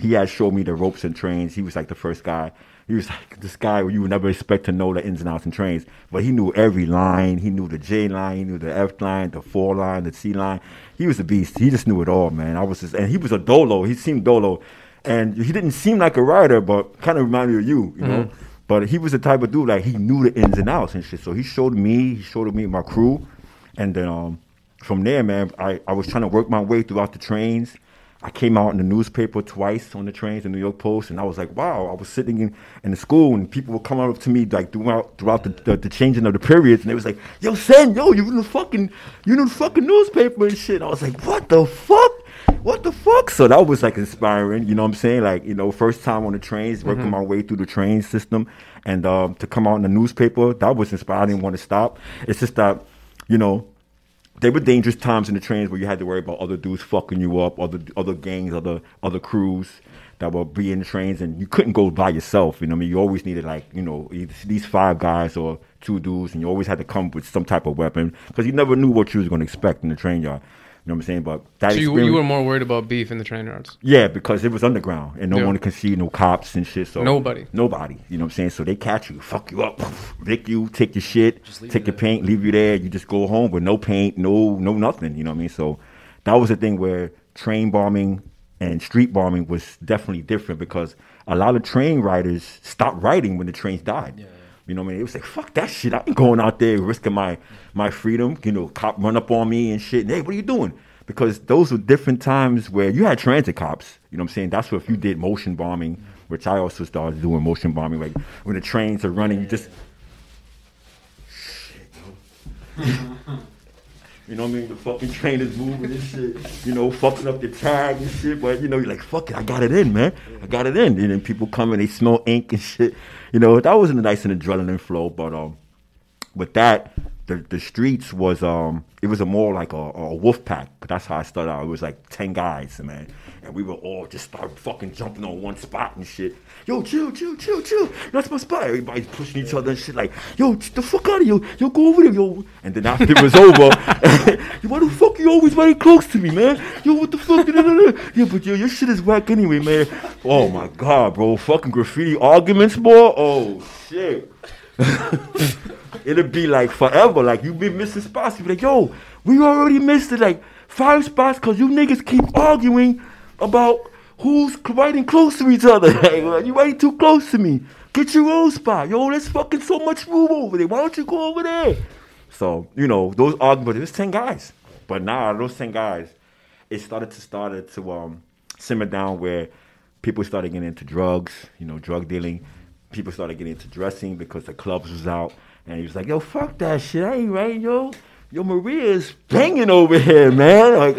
Speaker 2: he had showed me the ropes and trains. He was like the first guy. He was like this guy where you would never expect to know the ins and outs in trains, but he knew every line. He knew the J line, he knew the F line, the four line, the C line. He was a beast. He just knew it all, man. I was just, and he was a dolo. He seemed dolo, and he didn't seem like a rider, but kind of reminded me of you, you know. But he was the type of dude like he knew the ins and outs and shit. So he showed me, he showed me my crew, and then um, from there, man, I, I was trying to work my way throughout the trains. I came out in the newspaper twice on the trains, the New York Post, and I was like, wow. I was sitting in, in the school, and people were coming up to me like throughout throughout the, the, the changing of the periods, and they was like, yo, Sen, yo, you in the fucking you in the fucking newspaper and shit. I was like, what the fuck? What the fuck? So that was like inspiring, you know what I'm saying? Like, you know, first time on the trains, working my way through the train system, and um, to come out in the newspaper, that was inspiring. I didn't want to stop. It's just that, you know, there were dangerous times in the trains where you had to worry about other dudes fucking you up, other other gangs, other other crews that would be in the trains, and you couldn't go by yourself. You know, I mean, you always needed like you know these five guys or two dudes, and you always had to come with some type of weapon because you never knew what you was going to expect in the train yard. You know what I'm saying? But that
Speaker 1: So you, you were more worried about beef in the train yards.
Speaker 2: yeah, because it was underground and no
Speaker 1: Yeah.
Speaker 2: one could see no cops and shit. So
Speaker 1: Nobody.
Speaker 2: nobody. You know what I'm saying? So they catch you, fuck you up, (laughs) lick you, take your shit, take
Speaker 3: you
Speaker 2: your paint, leave you there. You just go home with no paint, no no nothing. You know what I mean? So that was the thing where train bombing and street bombing was definitely different because a lot of train riders stopped riding when the trains died. You know what I mean? It was like, fuck that shit. I ain't going out there risking my my freedom. You know, cop run up on me and shit. And, hey, what are you doing? Because those were different times where you had transit cops. You know what I'm saying? That's what if you did motion bombing, which I also started doing motion bombing. Like when the trains are running, you just (laughs) (laughs) You know what I mean? The fucking train is moving and shit. You know, fucking up the tag and shit. But you know, you're like, fuck it, I got it in, man. I got it in. And then people come and they smell ink and shit. You know, that wasn't a nice and adrenaline flow. But um, with that, the the streets was um, it was a more like a, a wolf pack. That's how I started out. It was like ten guys, man, and we were all just start fucking jumping on one spot and shit. Yo, chill, chill, chill, chill. That's my spot. Everybody's pushing each other and shit. Like, yo, the fuck out of you. Yo, go over there, yo. And then after it was over, (laughs) why the fuck you always very close to me, man? Yo, what the fuck? yeah, but yo, your shit is whack anyway, man. Oh my god, bro. Fucking graffiti arguments, boy. Oh shit. (laughs) It'll be like forever. Like you've been missing spots. You be like, yo, we already missed it like five spots because you niggas keep arguing about who's riding close to each other. (laughs) Like, you riding too close to me. Get your own spot. Yo, there's fucking so much room over there. Why don't you go over there? So, you know, those arguments, it was 10 guys. But now, those 10 guys, it started to started to um, simmer down where people started getting into drugs, you know, drug dealing. People started getting into dressing because the clubs was out. And he was like, yo, fuck that shit. I ain't right, yo. Yo, Maria's banging over here, man. Like,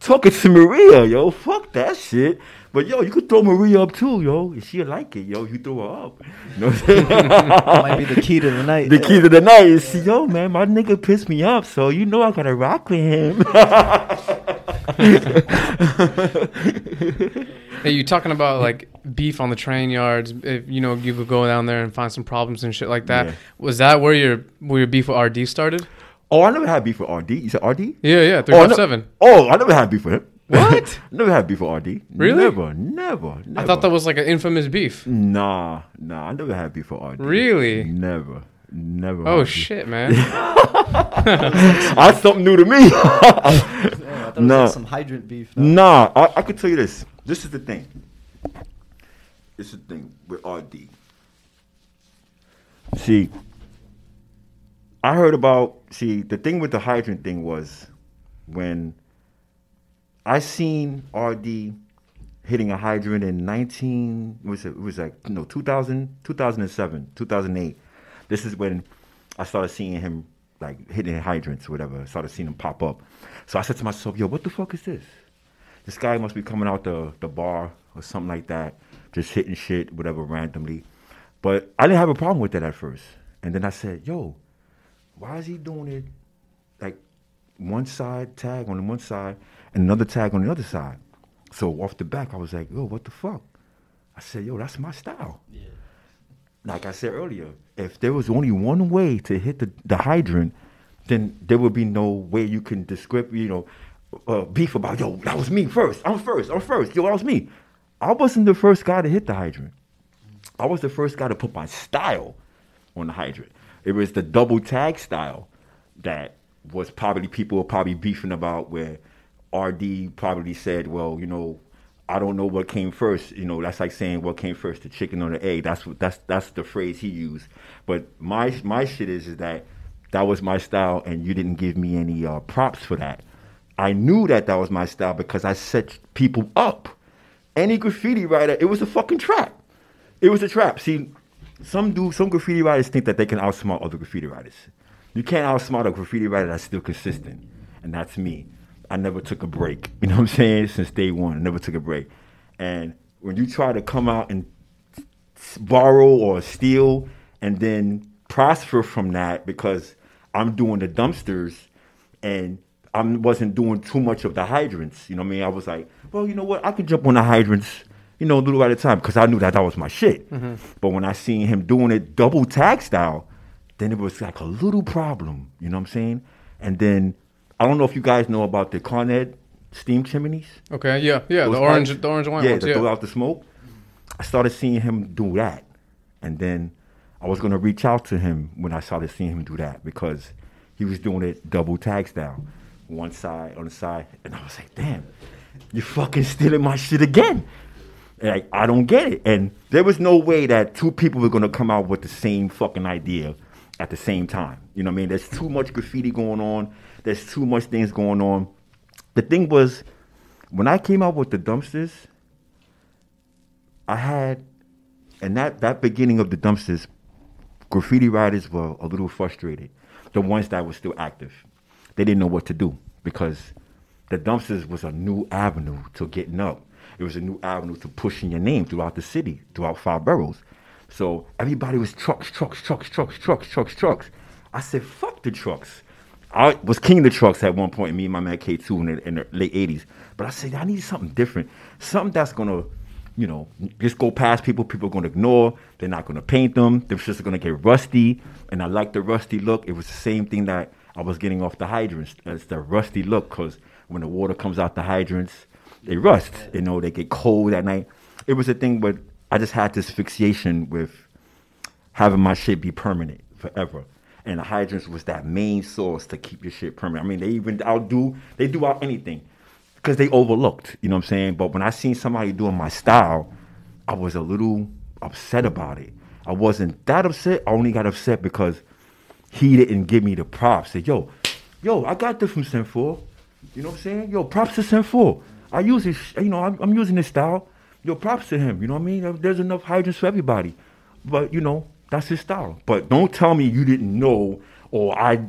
Speaker 2: talking to Maria, yo. Fuck that shit. But, yo, you could throw Maria up, too, yo. If she like it, yo, you throw her up. You know what I'm saying?
Speaker 3: That might be the key to the night.
Speaker 2: The key to the night is, see, yo, man, my nigga pissed me off, so you know I gotta rock with him.
Speaker 1: Hey, you talking about like beef on the train yards? If you know you could go down there and find some problems and shit like that.
Speaker 2: Yeah.
Speaker 1: Was that where your where your beef with RD started?
Speaker 2: Oh, I never had beef with RD. You said RD?
Speaker 1: Yeah, yeah, three
Speaker 2: Oh, I ne-
Speaker 1: seven.
Speaker 2: Oh, I never had beef with him.
Speaker 1: What? (laughs)
Speaker 2: never had beef with RD.
Speaker 1: Really?
Speaker 2: Never, never, never.
Speaker 1: I thought that was like an infamous beef.
Speaker 2: Nah, nah, I never had beef with RD.
Speaker 1: Really?
Speaker 2: Never, never.
Speaker 1: Oh shit, man. (laughs)
Speaker 2: That's something new to me. (laughs)
Speaker 3: Yeah, I thought it was
Speaker 2: No.
Speaker 3: like some hydrant beef. no?
Speaker 2: nah, I, I could tell you this. This is the thing. This is the thing with RD. See, I heard about. See, the thing with the hydrant thing was when I seen RD hitting a hydrant in 19 it was it, it was like no 2000 2007 2008 this is when I started seeing him like hitting hydrants or whatever I started seeing him pop up. So I said to myself yo what the fuck is this? This guy must be coming out the the bar or something like that just hitting shit whatever randomly. But I didn't have a problem with that at first. And then I said yo why is he doing it like one side tag on the one side and another tag on the other side. So off the back, I was like, yo, what the fuck? I said, yo, that's my style. Yeah. Like I said earlier, if there was only one way to hit the, the hydrant, then there would be no way you can describe, you know, uh, beef about, yo, that was me first. I'm first. I'm first. Yo, that was me. I wasn't the first guy to hit the hydrant. I was the first guy to put my style on the hydrant. It was the double tag style that was probably people were probably beefing about where RD probably said, well, you know, I don't know what came first. You know, that's like saying what came first, the chicken or the egg. That's what that's that's the phrase he used. But my my shit is is that that was my style, and you didn't give me any uh, props for that. I knew that that was my style because I set people up. Any graffiti writer, it was a fucking trap. It was a trap. See, some do some graffiti writers think that they can outsmart other graffiti writers. You can't outsmart a graffiti writer that's still consistent, and that's me. I never took a break. (laughs) You know what I'm saying? Since day one, I never took a break. And when you try to come out and borrow or steal and then prosper from that because I'm doing the dumpsters and I wasn't doing too much of the hydrants. You know what I mean? I was like, well, you know what? I could jump on the hydrants, you know, a little at a time because I knew that that was my shit. Mm-hmm. But when I seen him doing it double tag style, then it was like a little problem. You know what I'm saying? And then I don't know if you guys know about the Con Ed steam chimneys.
Speaker 1: Okay, yeah, yeah, Those the orange, pipes. the orange one.
Speaker 2: Yeah,
Speaker 1: ones, yeah.
Speaker 2: throw out the smoke. I started seeing him do that, and then I was gonna reach out to him when I started seeing him do that because he was doing it double tag style, one side on the side, and I was like, damn, you fucking stealing my shit again. Like I don't get it, and there was no way that two people were gonna come out with the same fucking idea at the same time. You know what I mean? There's too much graffiti going on. There's too much things going on. The thing was, when I came out with the dumpsters, I had, and that that beginning of the dumpsters, graffiti writers were a little frustrated. The ones that were still active, they didn't know what to do because the dumpsters was a new avenue to getting up. It was a new avenue to pushing your name throughout the city, throughout five boroughs. So everybody was trucks, trucks, trucks, trucks, trucks, trucks, trucks. I said, fuck the trucks. I was king of the trucks at one point, me and my man K2 in the, in the late 80s. But I said, I need something different. Something that's going to, you know, just go past people. People are going to ignore. They're not going to paint them. They're just going to get rusty. And I like the rusty look. It was the same thing that I was getting off the hydrants. It's the rusty look because when the water comes out the hydrants, they rust. You know, they get cold at night. It was a thing where I just had this fixation with having my shit be permanent forever. And the hydrants was that main source to keep your shit permanent. I mean, they even outdo, they do out anything because they overlooked, you know what I'm saying? But when I seen somebody doing my style, I was a little upset about it. I wasn't that upset. I only got upset because he didn't give me the props. Said, yo, yo, I got this from Sen 4. You know what I'm saying? Yo, props to Sen 4. I use this, you know, I'm, I'm using this style yo, props to him. You know what I mean? There's enough hydrants for everybody. But you know, that's his style. But don't tell me you didn't know or I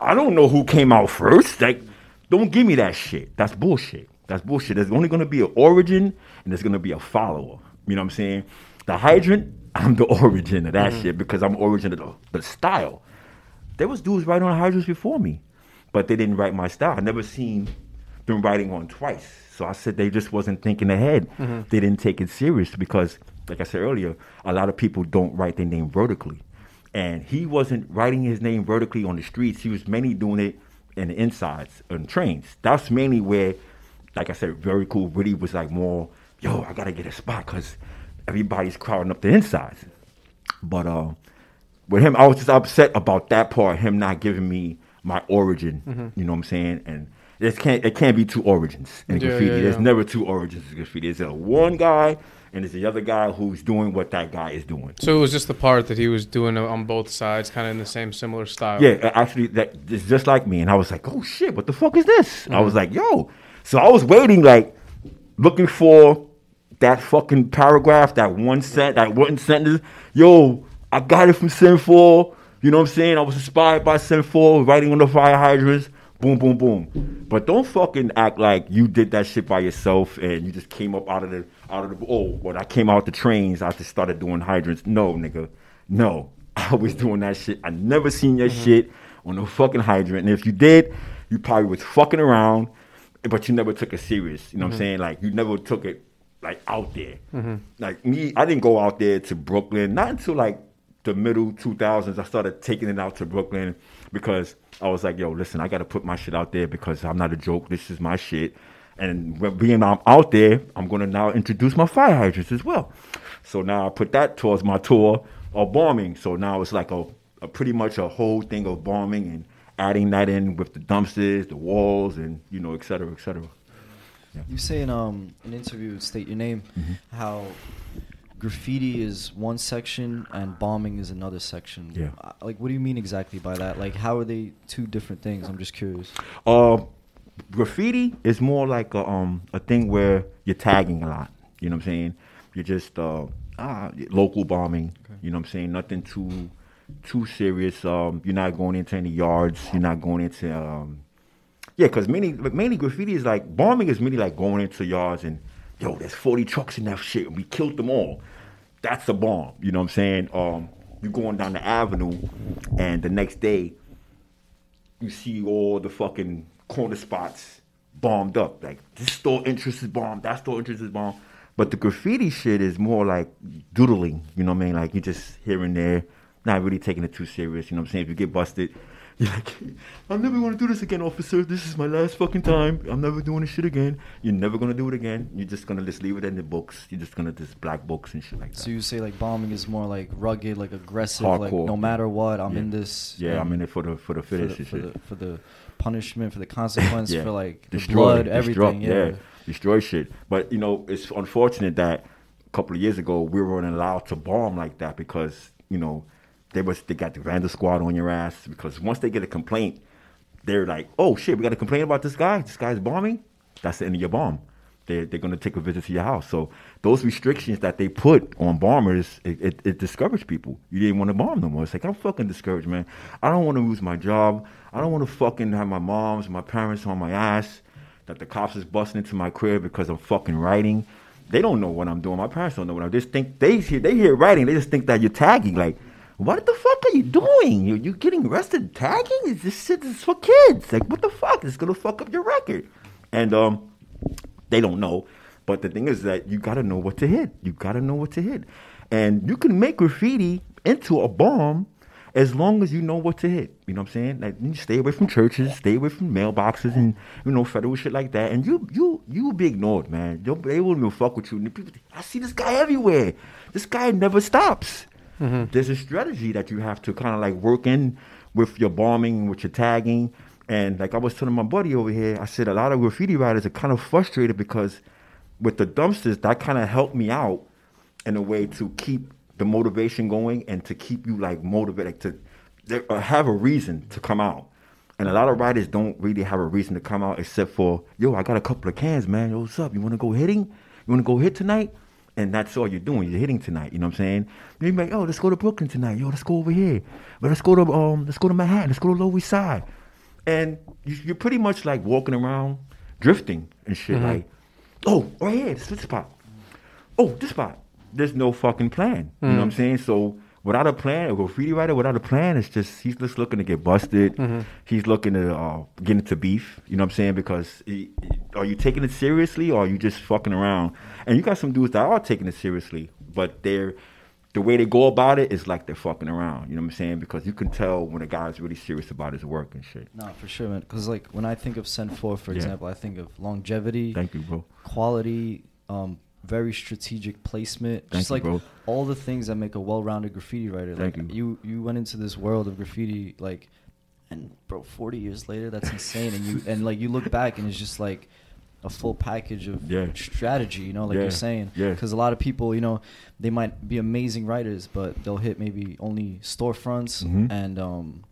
Speaker 2: I don't know who came out first. Like, don't give me that shit. That's bullshit. That's bullshit. There's only gonna be an origin and there's gonna be a follower. You know what I'm saying? The hydrant, (laughs) I'm the origin of that mm-hmm. shit because I'm origin of the, the style. There was dudes writing on hydrants before me, but they didn't write my style. I never seen them writing on twice. So I said they just wasn't thinking ahead. Mm-hmm. They didn't take it serious because, like I said earlier, a lot of people don't write their name vertically. And he wasn't writing his name vertically on the streets. He was mainly doing it in the insides on trains. That's mainly where, like I said, very cool. Really was like more, yo, I gotta get a spot because everybody's crowding up the insides. But uh, with him, I was just upset about that part. Him not giving me my origin. Mm-hmm. You know what I'm saying? And it can't it can't be two origins in yeah, graffiti. Yeah, yeah. There's never two origins in graffiti. There's a one guy and there's the other guy who's doing what that guy is doing.
Speaker 1: So it was just the part that he was doing on both sides, kind of in the same similar style.
Speaker 2: Yeah, actually, that is just like me. And I was like, oh shit, what the fuck is this? Mm-hmm. I was like, yo. So I was waiting, like, looking for that fucking paragraph, that one sent, that one sentence. Yo, I got it from Sen 4. You know what I'm saying? I was inspired by Sen 4, writing on the fire hydrants boom, boom, boom. But don't fucking act like you did that shit by yourself and you just came up out of the out of the oh, when I came out the trains, I just started doing hydrants. No, nigga, no. (laughs) I was doing that shit. I never seen your mm-hmm. shit on no fucking hydrant. And if you did, you probably was fucking around, but you never took it serious. You know what I'm
Speaker 1: Mhm.
Speaker 2: saying? Like you never took it like out there.
Speaker 1: Mhm.
Speaker 2: Like me, I didn't go out there to Brooklyn not until like the middle 2000s. I started taking it out to Brooklyn because I was like, yo, listen, I got to put my shit out there because I'm not a joke. This is my shit. And when being I'm out there, I'm gonna now introduce my fire hydrants as well. So now I put that towards my tour of bombing. So now it's like a, a pretty much a whole thing of bombing and adding that in with the dumpsters, the walls, and you know, et cetera, et cetera.
Speaker 3: You say in um an interview, state your name,
Speaker 2: Mm-hmm.
Speaker 3: how graffiti is one section and bombing is another section.
Speaker 2: Yeah.
Speaker 3: Uh, Like, what do you mean exactly by that? Like, how are they two different things? I'm just curious.
Speaker 2: Uh, graffiti is more like a um a thing where you're tagging a lot. You know what I'm saying? You're just uh ah local bombing. Okay. You know what I'm saying? Nothing too too serious. Um, you're not going into any yards. You're not going into um yeah, because mainly mainly graffiti is like bombing is mainly like going into yards and yo, there's 40 trucks in that shit and we killed them all. That's a bomb. You know what I'm saying? Um, you going down the avenue and the next day you see all the fucking corner spots bombed up. Like this store entrance is bombed, that store entrance is bombed. But the graffiti shit is more like doodling, you know what I mean? Like you're just here and there, not really taking it too serious, you know what I'm saying? If you get busted, (laughs) you're like, I'm never gonna do this again, officer. This is my last fucking time. I'm never doing this shit again. You're never gonna do it again. You're just gonna just leave it in the books. You're just gonna just black books and shit like that.
Speaker 3: So you say like bombing is more like rugged, like aggressive, like no matter what, I'm
Speaker 2: Yeah.
Speaker 3: in this.
Speaker 2: yeah, I'm in it for the for the
Speaker 3: for
Speaker 2: finish
Speaker 3: the,
Speaker 2: and
Speaker 3: for,
Speaker 2: shit.
Speaker 3: the, for the punishment, for the consequence, (laughs)
Speaker 2: Yeah.
Speaker 3: for like the
Speaker 2: destroy,
Speaker 3: blood,
Speaker 2: destroy-
Speaker 3: everything. yeah.
Speaker 2: destroy shit. But you know, it's unfortunate that a couple of years ago we weren't allowed to bomb like that because you know they was they got the Vandal Squad on your ass because once they get a complaint, they're like, oh shit, we got a complaint about this guy. This guy's bombing. That's the end of your bomb. They're, they're gonna take a visit to your house. So those restrictions that they put on bombers, it, it, it discouraged people. You didn't want to bomb no more. It's like I'm fucking discouraged, man. I don't want to lose my job. I don't want to fucking have my moms, my parents on my ass. That the cops is busting into my crib because I'm fucking writing. They don't know what I'm doing. My parents don't know what I'm. Just think they hear they hear writing. They just think that you're tagging. Like, what the fuck are you doing? You you getting arrested tagging? Is this shit is for kids? Like, what the fuck? It's gonna fuck up your record. And um, they don't know. But the thing is that you gotta know what to hit. You gotta know what to hit. And you can make graffiti into a bomb as long as you know what to hit. You know what I'm saying? Like you stay away from churches, stay away from mailboxes and you know, federal shit like that. And you you you will be ignored, man. You'll, they won't even fuck with you. People, I see this guy everywhere. This guy never stops. There's a strategy that you have to kind of like work in with your bombing, with your tagging. And like I was telling my buddy over here, I said a lot of graffiti writers are kind of frustrated because with the dumpsters, that kind of helped me out in a way to keep the motivation going and to keep you like motivated to uh, have a reason to come out. And a lot of writers don't really have a reason to come out except for, yo, I got a couple of cans, man. Yo, what's up? You want to go hitting? You want to go hit tonight? And that's all you're doing. You're hitting tonight. You know what I'm saying? You're like, oh, let's go to Brooklyn tonight. Yo, let's go over here. But let's go to um, let's go to Manhattan. Let's go to Lower East Side. And you, you're pretty much like walking around, drifting and shit.
Speaker 1: Mhm.
Speaker 2: Like, oh, right here, this spot. Oh, this spot. There's no fucking plan. You know what I'm
Speaker 1: Mhm.
Speaker 2: saying? So without a plan, a graffiti writer without a plan, it's just he's just looking to get busted.
Speaker 1: Mhm.
Speaker 2: He's looking to uh, get into beef. You know what I'm saying? Because are you taking it seriously or are you just fucking around? And you got some dudes that are taking it seriously, but they're the way they go about it is like they're fucking around. You know what I'm saying? Because you can tell when a guy's really serious about his work and shit.
Speaker 3: No, for sure, man. Because like when I think of Sen Four, for
Speaker 2: Yeah.
Speaker 3: example, I think of longevity,
Speaker 2: Thank you, bro.
Speaker 3: quality, um, very strategic placement,
Speaker 2: Thank
Speaker 3: just
Speaker 2: you,
Speaker 3: like
Speaker 2: bro.
Speaker 3: all the things that make a well-rounded graffiti writer.
Speaker 2: Thank
Speaker 3: like
Speaker 2: you.
Speaker 3: you, you went into this world of graffiti, like, and bro, forty years later, that's insane. and you and like you look back and it's just like a full package of
Speaker 2: Yeah.
Speaker 3: strategy. You know, like
Speaker 2: Yeah.
Speaker 3: you're saying,
Speaker 2: Yeah.
Speaker 3: Because a lot of people, you know, they might be amazing writers, but they'll hit maybe only storefronts
Speaker 2: Mhm.
Speaker 3: and um,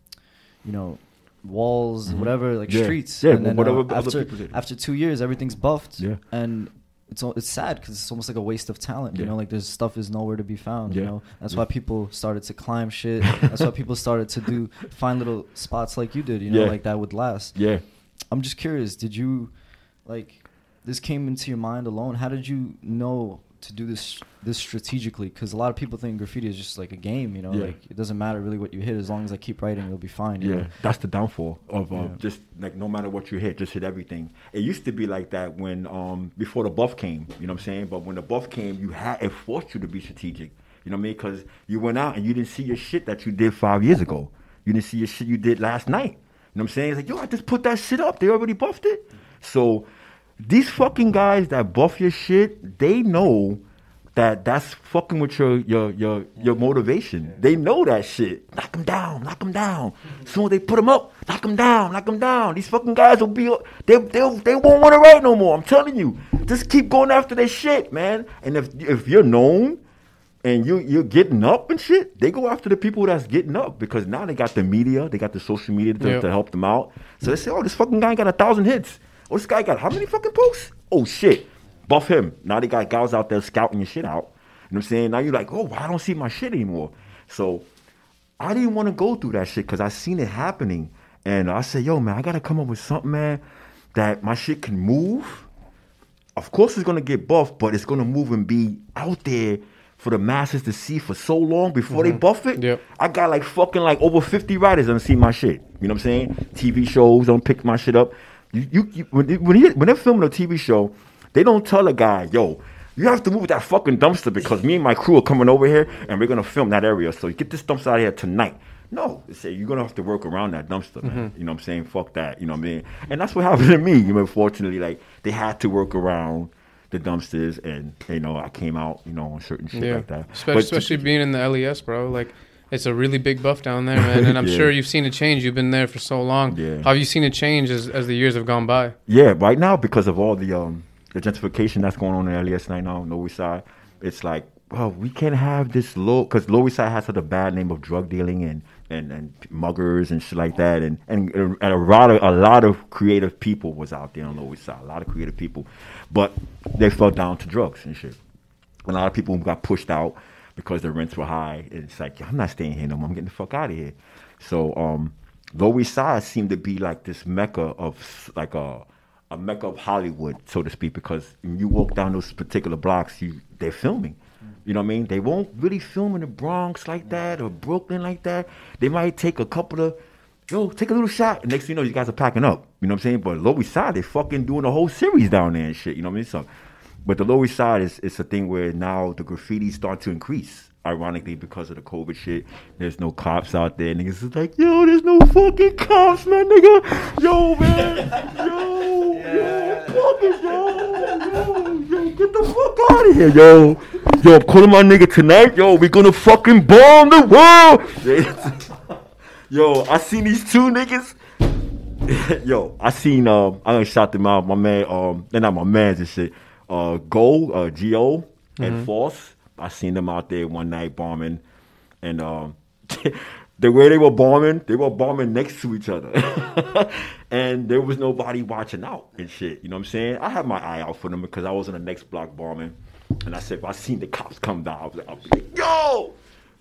Speaker 3: you know. Walls,
Speaker 2: Mhm.
Speaker 3: whatever, like
Speaker 2: Yeah.
Speaker 3: streets.
Speaker 2: Yeah,
Speaker 3: and then,
Speaker 2: whatever
Speaker 3: uh, after, after two years, everything's buffed.
Speaker 2: Yeah.
Speaker 3: And it's it's sad because it's almost like a waste of talent. You know, like there's stuff is nowhere to be found.
Speaker 2: Yeah.
Speaker 3: You know, that's
Speaker 2: Yeah.
Speaker 3: why people started to climb shit. that's why people started to do (laughs) find little spots like you did. You know,
Speaker 2: Yeah.
Speaker 3: like that would last.
Speaker 2: Yeah.
Speaker 3: I'm just curious. Did you like this came into your mind alone? How did you know to do this this strategically because a lot of people think graffiti is just like a game. You know,
Speaker 2: Yeah.
Speaker 3: like it doesn't matter really what you hit as long as I keep writing, you'll be fine.
Speaker 2: Yeah,
Speaker 3: know?
Speaker 2: that's the downfall of uh,
Speaker 3: Yeah.
Speaker 2: just like no matter what you hit, just hit everything. It used to be like that when um before the buff came, you know what I'm saying? But when the buff came, you had it forced you to be strategic. You know what I mean? Because you went out and you didn't see your shit that you did five years ago. You didn't see your shit you did last night. You know what I'm saying? It's like, yo, I just put that shit up. They already buffed it. So these fucking guys that buff your shit, they know that that's fucking with your your your your motivation. They know that shit. Knock them down, knock them down. Soon as they put them up, knock them down, knock them down. These fucking guys will be they they they won't want to write no more. I'm telling you. Just keep going after their shit, man. And if if you're known and you you're getting up and shit, they go after the people that's getting up because now they got the media, they got the social media to,
Speaker 1: Yep.
Speaker 2: to help them out. So they say, oh, this fucking guy got a thousand hits. Oh, this guy got how many fucking posts? Oh shit, buff him. Now they got guys out there scouting your shit out. You know what I'm saying? Now you're like, oh, I don't see my shit anymore. So I didn't want to go through that shit because I seen it happening, and I said, yo, man, I gotta come up with something, man, that my shit can move of course it's gonna get buffed, but it's gonna move and be out there for the masses to see for so long before they mm-hmm. buff it.
Speaker 1: Yep.
Speaker 2: I got like fucking like over 50 writers that see my shit. You know what I'm saying? TV shows don't pick my shit up. You, you, you when, when, he, when they're filming a TV show, they don't tell a guy, yo, you have to move that fucking dumpster because me and my crew are coming over here and we're gonna film that area. So you get this dumpster out of here tonight. No, they say you're gonna have to work around that dumpster, man. Mm-hmm. You know what I'm saying? Fuck that. You know what I mean? And that's what happened to me. You know, fortunately, like they had to work around the dumpsters, and you know, I came out, you know, on certain shit
Speaker 1: Yeah,
Speaker 2: like that.
Speaker 1: especially,
Speaker 2: But-
Speaker 1: especially being in the LES, bro. Like, it's a really big buff down there, man. And I'm (laughs)
Speaker 2: Yeah.
Speaker 1: sure you've seen a change. You've been there for so long.
Speaker 2: Yeah.
Speaker 1: Have you seen a change as, as the years have gone by?
Speaker 2: Yeah, right now because of all the um the gentrification that's going on in LES right now, Lower East Side, it's like, well, we can't have this low because Lower East Side has such a bad name of drug dealing and and, and muggers and shit like that, and and, and a lot of a lot of creative people was out there on Lower East Side, a lot of creative people, but they fell down to drugs and shit. A lot of people got pushed out because the rents were high. And it's like, I'm not staying here no more. I'm getting the fuck out of here. So, um, Lower East Side seemed to be like this mecca of like a a mecca of Hollywood, so to speak, because when you walk down those particular blocks, you they're filming. You know what I mean? They won't really film in the Bronx like that or Brooklyn like that. They might take a couple of yo, take a little shot. And next thing you know, you guys are packing up. You know what I'm saying? But Lower East Side, they fucking doing a whole series down there and shit. You know what I mean? So, but the Lower East Side is, is a thing where now the graffiti start to increase. Ironically, because of the COVID shit, there's no cops out there. Niggas is like, yo, there's no fucking cops, man, nigga. Yo, man. Yo, yo, fuckers, yo, yo, yo, get the fuck out of here, yo. Yo, I'm calling my nigga tonight. Yo, we gonna fucking bomb the world. (laughs) Yo, I seen these two niggas. (laughs) Yo, I seen um I done shot them out. My man, um they're not my mans and shit. Uh Go, uh Geo and Force. I seen them out there one night bombing. And um (laughs) the way they were bombing, they were bombing next to each other. (laughs) and there was nobody watching out and shit. You know what I'm saying? I had my eye out for them because I was in the next block bombing. And I said, if I seen the cops come down, I was like, I'll be like, yo,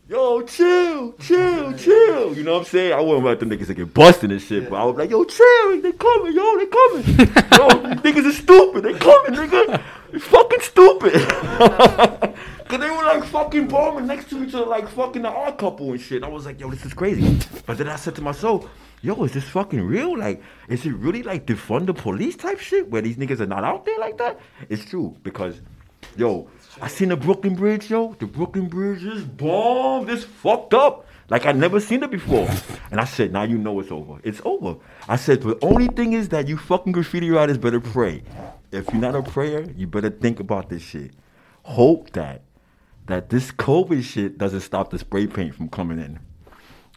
Speaker 2: yo, chill, chill, chill. You know what I'm saying? I wouldn't let them niggas get busted and shit, but I was like, yo, chill, they coming, yo, they coming. (laughs) yo, niggas are stupid, they coming, nigga. Fucking stupid. (laughs) Cause they were like fucking bombing next to each other, like fucking the odd couple and shit. I was like, yo, this is crazy. But then I said to myself, yo, is this fucking real? Like, is it really like defund the police type shit where these niggas are not out there like that? It's true because Yo, I seen the Brooklyn Bridge, yo. The Brooklyn Bridge is bombed. It's fucked up. Like I never seen it before. And I said, now you know it's over. It's over. I said, the only thing is that you fucking graffiti writers better pray. If you're not a prayer, you better think about this shit. Hope that that this COVID shit doesn't stop the spray paint from coming in.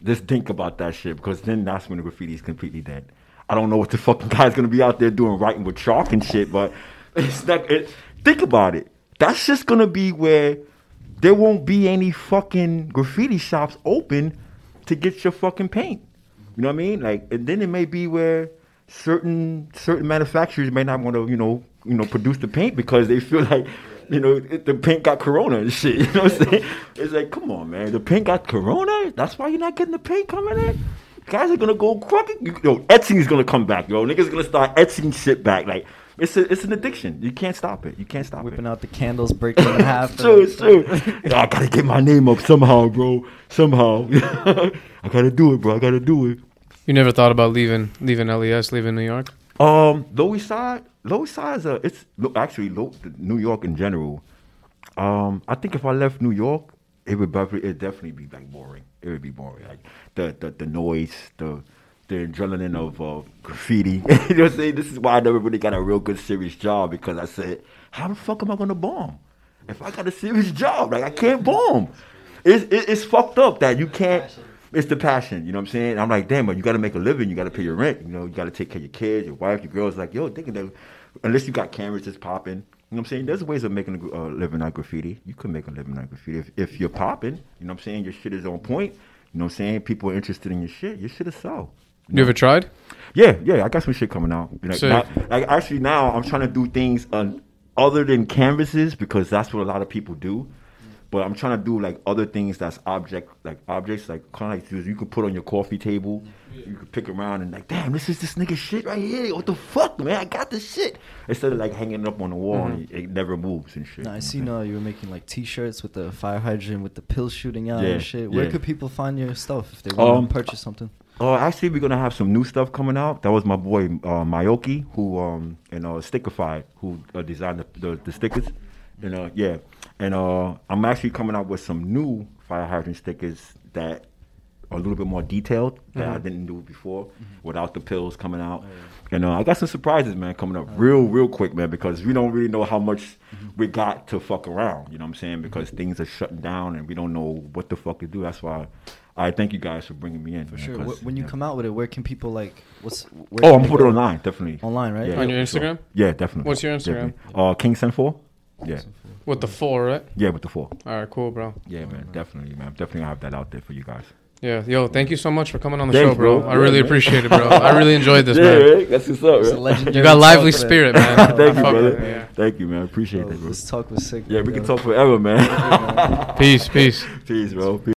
Speaker 2: Just think about that shit because then that's when the graffiti is completely dead. I don't know what the fucking (laughs) guy's gonna be out there doing writing with chalk and shit, but (laughs) it's not. It, think about it. That's just gonna be where there won't be any fucking graffiti shops open to get your fucking paint. You know what I mean? Like, and then it may be where certain certain manufacturers may not want to, you know, you know, produce the paint because they feel like, you know, it, the paint got corona and shit. (laughs) You know what I'm saying? It's like, come on, man, the paint got corona. That's why you're not getting the paint coming in. Guys are gonna go crooked. Yo, etching is gonna come back, yo. Niggas gonna start etching shit back. Like, it's a, it's an addiction. You can't stop it. You can't stop
Speaker 3: Whipping
Speaker 2: it.
Speaker 3: out the candles, breaking in half. (laughs)
Speaker 2: True, true. Yo, I gotta get my name up somehow, bro. Somehow. (laughs) I gotta do it, bro. I gotta do it.
Speaker 1: You never thought about leaving leaving LES, leaving New York?
Speaker 2: Um, Lower East Side, Lower East Side is a, it's actually New York in general. Um, I think if I left New York, it would it definitely be like boring. It would be boring, like the the, the noise, the the adrenaline of uh, graffiti. (laughs) you know what I'm saying? This is why I never really got a real good serious job because I said, how the fuck am I gonna bomb? If I got a serious job, like I can't bomb. It's it, it's fucked up that you can't. It's the passion, you know what I'm saying? I'm like, damn, but you got to make a living. You got to pay your rent. You know, you got to take care of your kids, your wife, your girls. Like, yo, thinking that unless you got cameras just popping, you know what I'm saying? There's ways of making a uh, living on graffiti. You could make a living on graffiti if, if you're popping. You know what I'm saying? Your shit is on point. You know what I'm saying? People are interested in your shit. Your shit is sell.
Speaker 1: You ever tried?
Speaker 2: Yeah, yeah, I got some shit coming out. Like,
Speaker 1: Sick.
Speaker 2: now- like actually now I'm trying to do things on, other than canvases because that's what a lot of people do. But I'm trying to do like other things that's object like objects like kind of like you can put on your coffee table. You can pick around and like, damn, this is this nigga shit right here. What the fuck, man? I got this shit. Instead of like hanging it up on the wall and it, it never moves and shit.
Speaker 3: No, I
Speaker 2: see know
Speaker 3: seen
Speaker 2: what I'm
Speaker 3: uh, you were making like T-shirts with the fire hydrant with the pill shooting out
Speaker 2: Yeah,
Speaker 3: and shit. Where
Speaker 2: yeah.
Speaker 3: could people find your stuff if they want
Speaker 2: Um,
Speaker 3: to purchase something?
Speaker 2: Uh, actually, we're gonna have some new stuff coming out. That was my boy uh, Mayoki, who um and uh, Stickified, who uh, designed the, the, the stickers. And uh, yeah, and uh, I'm actually coming out with some new fire hydrant stickers that are a little bit more detailed that I didn't do before, without the pills coming out. And uh, I got some surprises, man, coming up real, real quick, man, because we don't really know how much we got to fuck around. You know what I'm saying? Because things are shutting down and we don't know what the fuck to do. That's why I thank you guys for bringing me in.
Speaker 3: For
Speaker 2: man,
Speaker 3: sure.
Speaker 2: 'cause,
Speaker 3: Wh- When you
Speaker 2: yeah.
Speaker 3: come out with it, where can people like? What's? Where
Speaker 2: Oh, I'm
Speaker 3: they
Speaker 2: gonna put it online, definitely.
Speaker 3: Online, right?
Speaker 2: Yeah,
Speaker 1: On your
Speaker 2: for sure.
Speaker 1: Instagram?
Speaker 2: Yeah, definitely.
Speaker 1: What's your Instagram?
Speaker 2: Definitely. Uh, King Sen Four. Yeah,
Speaker 1: With the four, right?
Speaker 2: yeah, with the four.
Speaker 1: All right, cool, bro.
Speaker 2: Yeah, man, definitely, man. I'm definitely gonna have that out there for you guys.
Speaker 1: Yeah, yo, thank you so much for coming on the
Speaker 2: Thanks,
Speaker 1: show, bro.
Speaker 2: bro.
Speaker 1: I really
Speaker 2: man.
Speaker 1: appreciate it, bro. I really (laughs) enjoyed this,
Speaker 2: yeah,
Speaker 1: man.
Speaker 2: right? that's what's up,
Speaker 3: It's a
Speaker 2: right?
Speaker 1: You got lively
Speaker 3: talk
Speaker 1: spirit, (laughs) man.
Speaker 2: Thank you,
Speaker 1: Fuck
Speaker 2: brother.
Speaker 1: yeah.
Speaker 2: Thank you, man. Appreciate
Speaker 3: Bro,
Speaker 2: that, bro.
Speaker 3: This talk was sick.
Speaker 2: Yeah, we
Speaker 3: bro.
Speaker 2: can talk forever, man.
Speaker 1: Peace, peace. (laughs)
Speaker 2: Peace, bro. Peace.